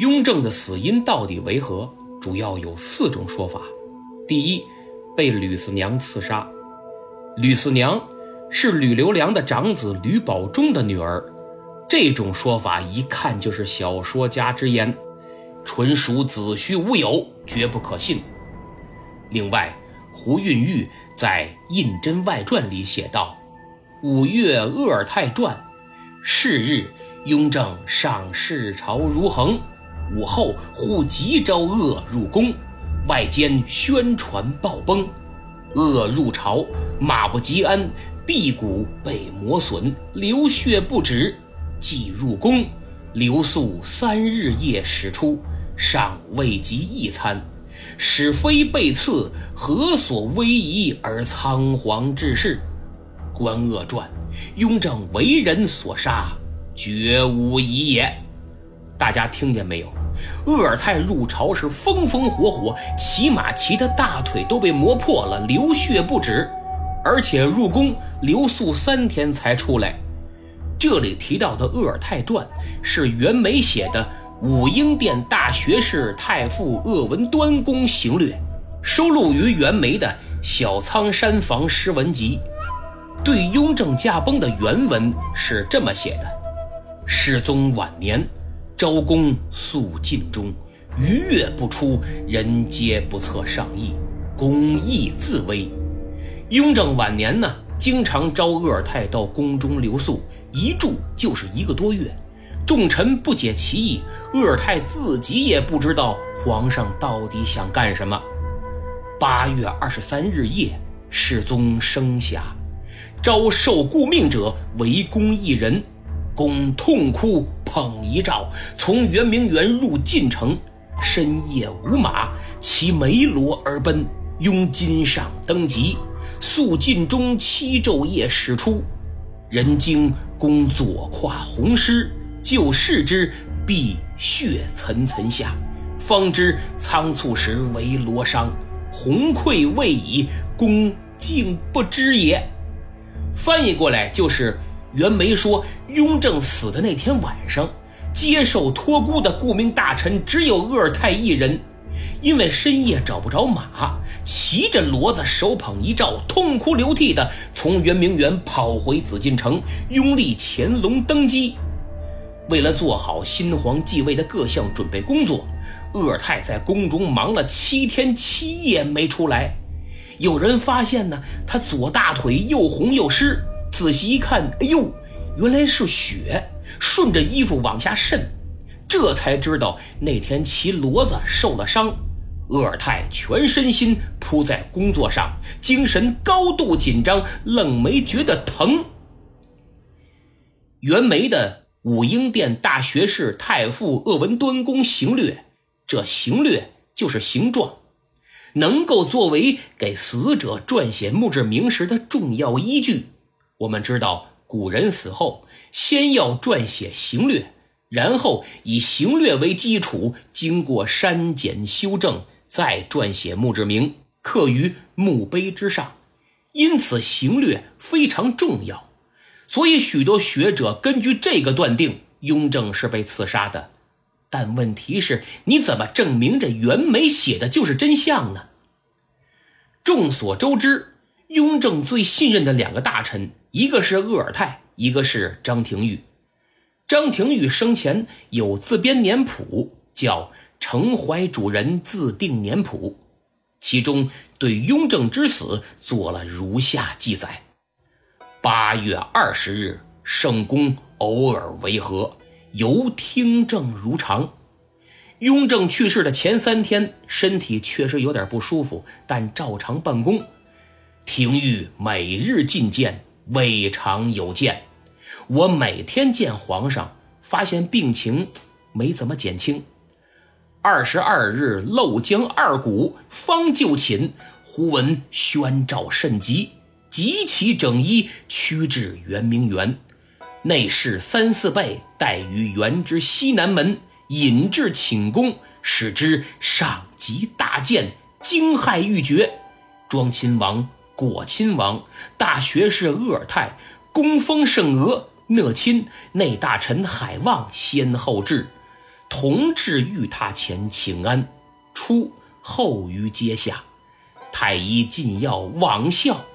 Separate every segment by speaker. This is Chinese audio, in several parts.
Speaker 1: 雍正的死因到底为何？主要有四种说法。第一，被吕四娘刺杀。吕四娘是吕留良的长子吕保中的女儿，这种说法一看就是小说家之言，纯属子虚乌有，绝不可信。另外，胡运玉在《胤禛外传》里写道：“五月鄂尔泰传，是日，雍正上视朝如恒。午后，忽急召鄂入宫，外间宣传暴崩。鄂入朝，马不及鞍，臂骨被磨损，流血不止。即入宫，留宿三日夜，始出，尚未及一餐。使非被刺，何所威仪而仓皇致仕？观恶传，雍正为人所杀，绝无疑也。大家听见没有？鄂尔泰入朝时风风火火，骑马骑的大腿都被磨破了，流血不止，而且入宫留宿三天才出来。这里提到的《鄂尔泰传》是袁枚写的《武英殿大学士太傅鄂文端公行略》，收录于袁枚的《小仓山房诗文集》。对雍正驾崩的原文是这么写的：世宗晚年。昭公肃禁中，逾越不出，人皆不测上意，公亦自危。雍正晚年呢，经常召鄂尔泰到宫中留宿，一住就是一个多月。众臣不解其意，鄂尔泰自己也不知道皇上到底想干什么。八月二十三日夜，世宗生下，召受顾命者围攻一人。公痛哭，捧遗诏，从圆明园入晋城。深夜无马，骑梅罗而奔。拥金上登极，肃晋中七昼夜始出。人惊公左胯红湿，就视之，必血涔涔下。方知仓促时为罗伤，红溃未已，公竟不知也。翻译过来就是。袁枚说，雍正死的那天晚上，接受托孤的顾命大臣只有鄂尔泰一人，因为深夜找不着马，骑着骡子，手捧遗诏，痛哭流涕的从圆明园跑回紫禁城，拥立乾隆登基。为了做好新皇继位的各项准备工作，鄂尔泰在宫中忙了七天七夜没出来。有人发现呢，他左大腿又红又湿。仔细一看，哎呦，原来是血顺着衣服往下渗，这才知道那天骑骡子受了伤。鄂尔泰全身心扑在工作上，精神高度紧张，愣没觉得疼。袁枚的《武英殿大学士太傅鄂文端公行略》，这行略就是形状，能够作为给死者撰写墓志铭时的重要依据。我们知道，古人死后先要撰写行略，然后以行略为基础，经过删减修正，再撰写墓志铭，刻于墓碑之上。因此，行略非常重要。所以，许多学者根据这个断定，雍正是被刺杀的。但问题是，你怎么证明这袁枚写的就是真相呢？众所周知，雍正最信任的两个大臣。一个是鄂尔泰，一个是张廷玉。张廷玉生前有自编年谱，叫《承怀主人自定年谱》，其中对雍正之死做了如下记载：八月二十日，圣公偶尔为和，犹听政如常。雍正去世的前三天，身体确实有点不舒服，但照常办公。廷玉每日觐见。未尝有见，我每天见皇上，发现病情没怎么减轻。二十二日漏江二鼓方就寝，忽闻宣召甚急，急起整衣，驱至圆明园。内侍三四辈待于园之西南门，引至寝宫，使之上级大见，惊骇欲绝。庄亲王。果亲王、大学士鄂尔泰、恭封圣额、讷亲、内大臣海望先后至，同至御榻前请安，出后于阶下。太医进药往效，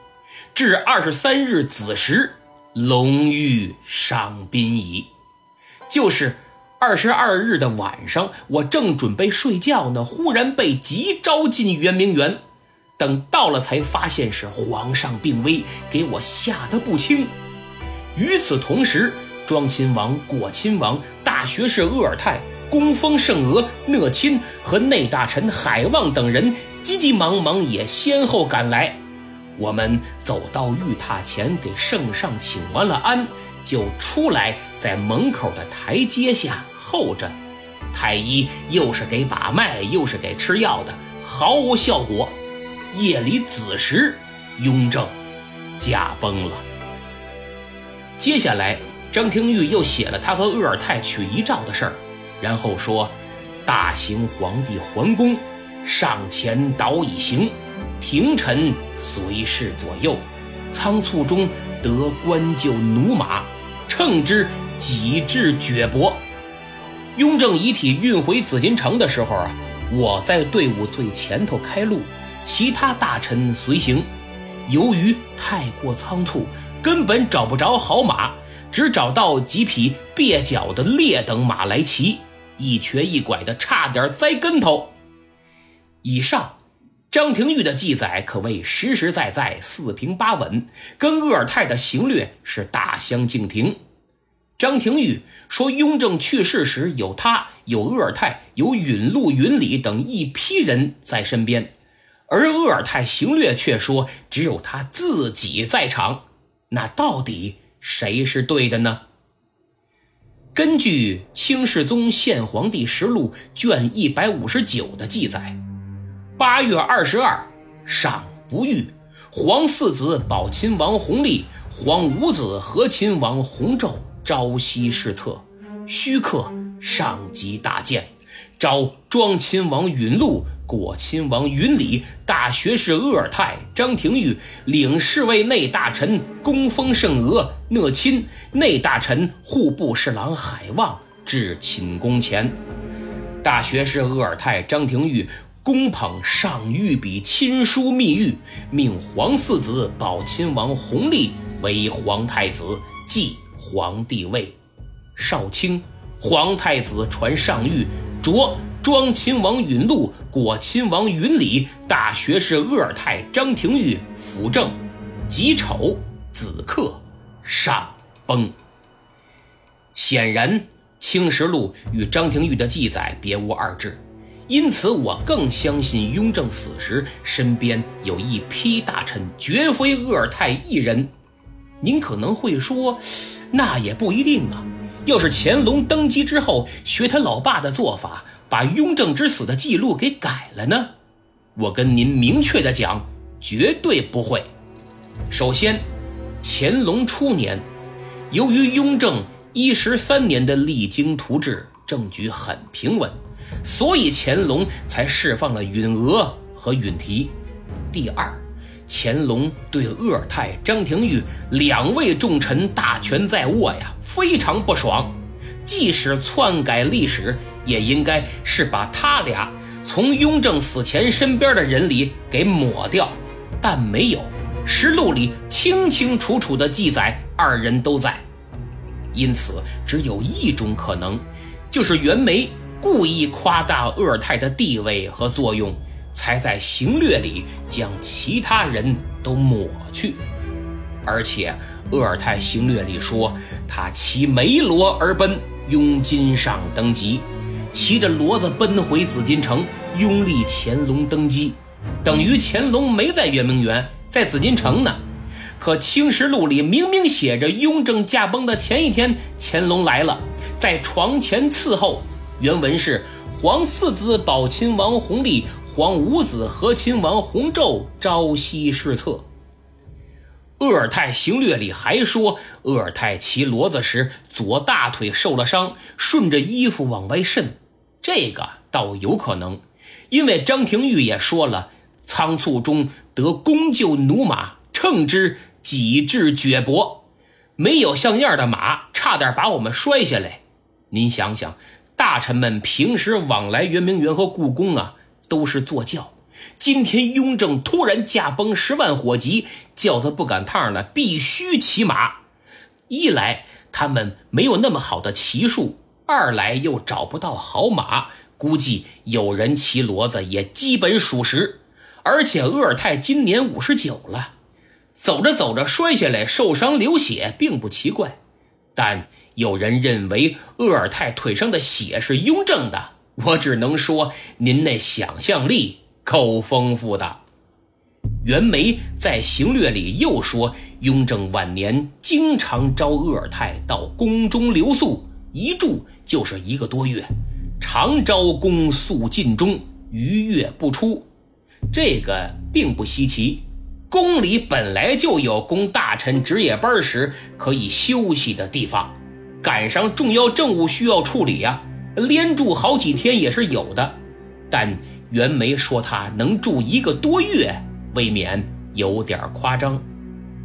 Speaker 1: 至二十三日子时，龙玉上宾矣。就是二十二日的晚上，我正准备睡觉呢，忽然被急召进圆明园。等到了，才发现是皇上病危，给我吓得不轻。与此同时，庄亲王、果亲王、大学士鄂尔泰、恭封圣娥、讷亲和内大臣海望等人急急忙忙也先后赶来。我们走到玉榻前，给圣上请完了安，就出来，在门口的台阶下候着。太医又是给把脉，又是给吃药的，毫无效果。夜里子时，雍正驾崩了。接下来。张廷玉又写了他和鄂尔泰取遗诏的事儿，然后说：“大行皇帝桓公上前导以行，廷臣随侍左右，仓促中得官就驽马，乘之己至绝帛。”雍正遗体运回紫禁城的时候啊，我在队伍最前头开路，其他大臣随行。由于太过仓促，根本找不着好马。只找到几匹蹩脚的劣等马来骑，一瘸一拐的，差点栽跟头。以上，张廷玉的记载可谓实实在在、四平八稳，跟鄂尔泰的行略是大相径庭。张廷玉说，雍正去世时有他、有鄂尔泰、有允禄、允礼等一批人在身边，而鄂尔泰行略却说只有他自己在场。那到底？谁是对的呢？根据《清世宗宪皇帝实录》卷一百五十九的记载，八月二十二，上不遇，皇四子保亲王弘历、皇五子和亲王弘昼朝夕侍侧，虚客上级大见。昭庄亲王允禄、果亲王允礼、大学士鄂尔泰、张廷玉、领侍卫内大臣恭封圣娥、讷亲、内大臣户部侍郎海望至寝宫前。大学士鄂尔泰、张廷玉恭捧上御笔亲书密谕，命皇四子保亲王弘历为皇太子，继皇帝位。少卿，皇太子传上谕。着庄亲王允禄、果亲王允礼、大学士鄂尔泰、张廷玉辅政，己丑子克上崩。显然，《清实录》与张廷玉的记载别无二致，因此我更相信雍正死时身边有一批大臣，绝非鄂尔泰一人。您可能会说，那也不一定啊。要是乾隆登基之后学他老爸的做法，把雍正之死的记录给改了呢？我跟您明确的讲，绝对不会。首先，乾隆初年，由于雍正一十三年的励精图治，政局很平稳，所以乾隆才释放了允娥和允提。第二，乾隆对鄂尔泰、张廷玉两位重臣大权在握呀。非常不爽，即使篡改历史，也应该是把他俩从雍正死前身边的人里给抹掉，但没有，实录里清清楚楚的记载二人都在，因此只有一种可能，就是袁枚故意夸大鄂尔泰的地位和作用，才在行略里将其他人都抹去，而且。鄂尔泰行略里说，他骑梅骡而奔，拥金上登基，骑着骡子奔回紫禁城，拥立乾隆登基，等于乾隆没在圆明园，在紫禁城呢。可《清实录》里明明写着，雍正驾崩的前一天，乾隆来了，在床前伺候。原文是：皇四子保亲王弘历，皇五子和亲王弘昼朝夕侍侧。鄂尔泰行略里还说，鄂尔泰骑骡子时左大腿受了伤，顺着衣服往外渗，这个倒有可能，因为张廷玉也说了，仓促中得公救驽马，乘之己至绝帛，没有像样的马，差点把我们摔下来。您想想，大臣们平时往来圆明园和故宫啊，都是坐轿。今天雍正突然驾崩十万火急，叫他不赶趟了，必须骑马。一来他们没有那么好的骑术，二来又找不到好马，估计有人骑骡子也基本属实。而且鄂尔泰今年五十九了，走着走着摔下来受伤流血，并不奇怪。但有人认为鄂尔泰腿上的血是雍正的，我只能说您那想象力。够丰富的。袁枚在行略里又说，雍正晚年经常招鄂尔泰到宫中留宿，一住就是一个多月，常招宫宿禁中，逾月不出。这个并不稀奇，宫里本来就有供大臣值夜班时可以休息的地方，赶上重要政务需要处理呀，连住好几天也是有的，但。袁枚说他能住一个多月，未免有点夸张，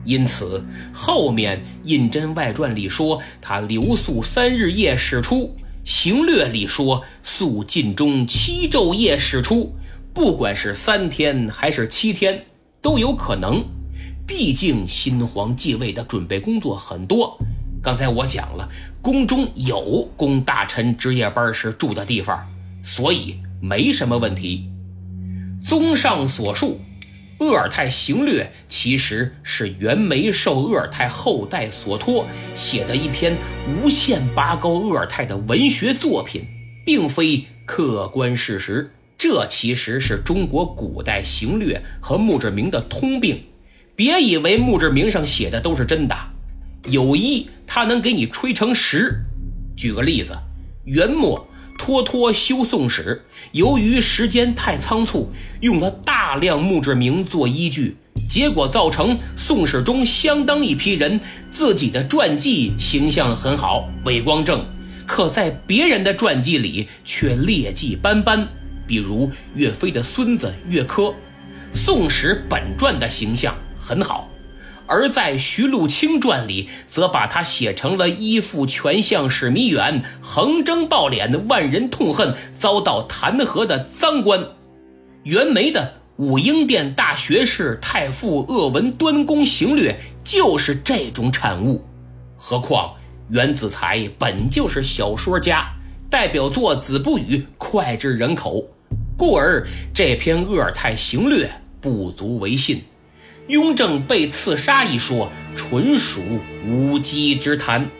Speaker 1: 因此后面《胤禛外传》里说他留宿三日夜始出，《行略》里说宿禁中七昼夜始出，不管是三天还是七天都有可能。毕竟新皇继位的准备工作很多，刚才我讲了，宫中有供大臣值夜班时住的地方，所以。没什么问题。综上所述，《鄂尔泰行略》其实是袁枚受鄂尔泰后代所托写的一篇无限拔高鄂尔泰的文学作品，并非客观事实。这其实是中国古代行略和墓志铭的通病。别以为墓志铭上写的都是真的，有一他能给你吹成十。举个例子，元末。托托修《宋史》，由于时间太仓促，用了大量墓志铭做依据，结果造成《宋史》中相当一批人自己的传记形象很好，伟光正，可在别人的传记里却劣迹斑斑。比如岳飞的孙子岳珂，《宋史》本传的形象很好。而在徐禄清传里，则把他写成了依附权相史弥远，横征暴敛的，万人痛恨，遭到弹劾的赃官。袁枚的《武英殿大学士太傅鄂文端公行略》就是这种产物。何况袁子才本就是小说家，代表作《子不语》脍炙人口，故而这篇《鄂尔泰行略》不足为信。雍正被刺杀一说，纯属无稽之谈。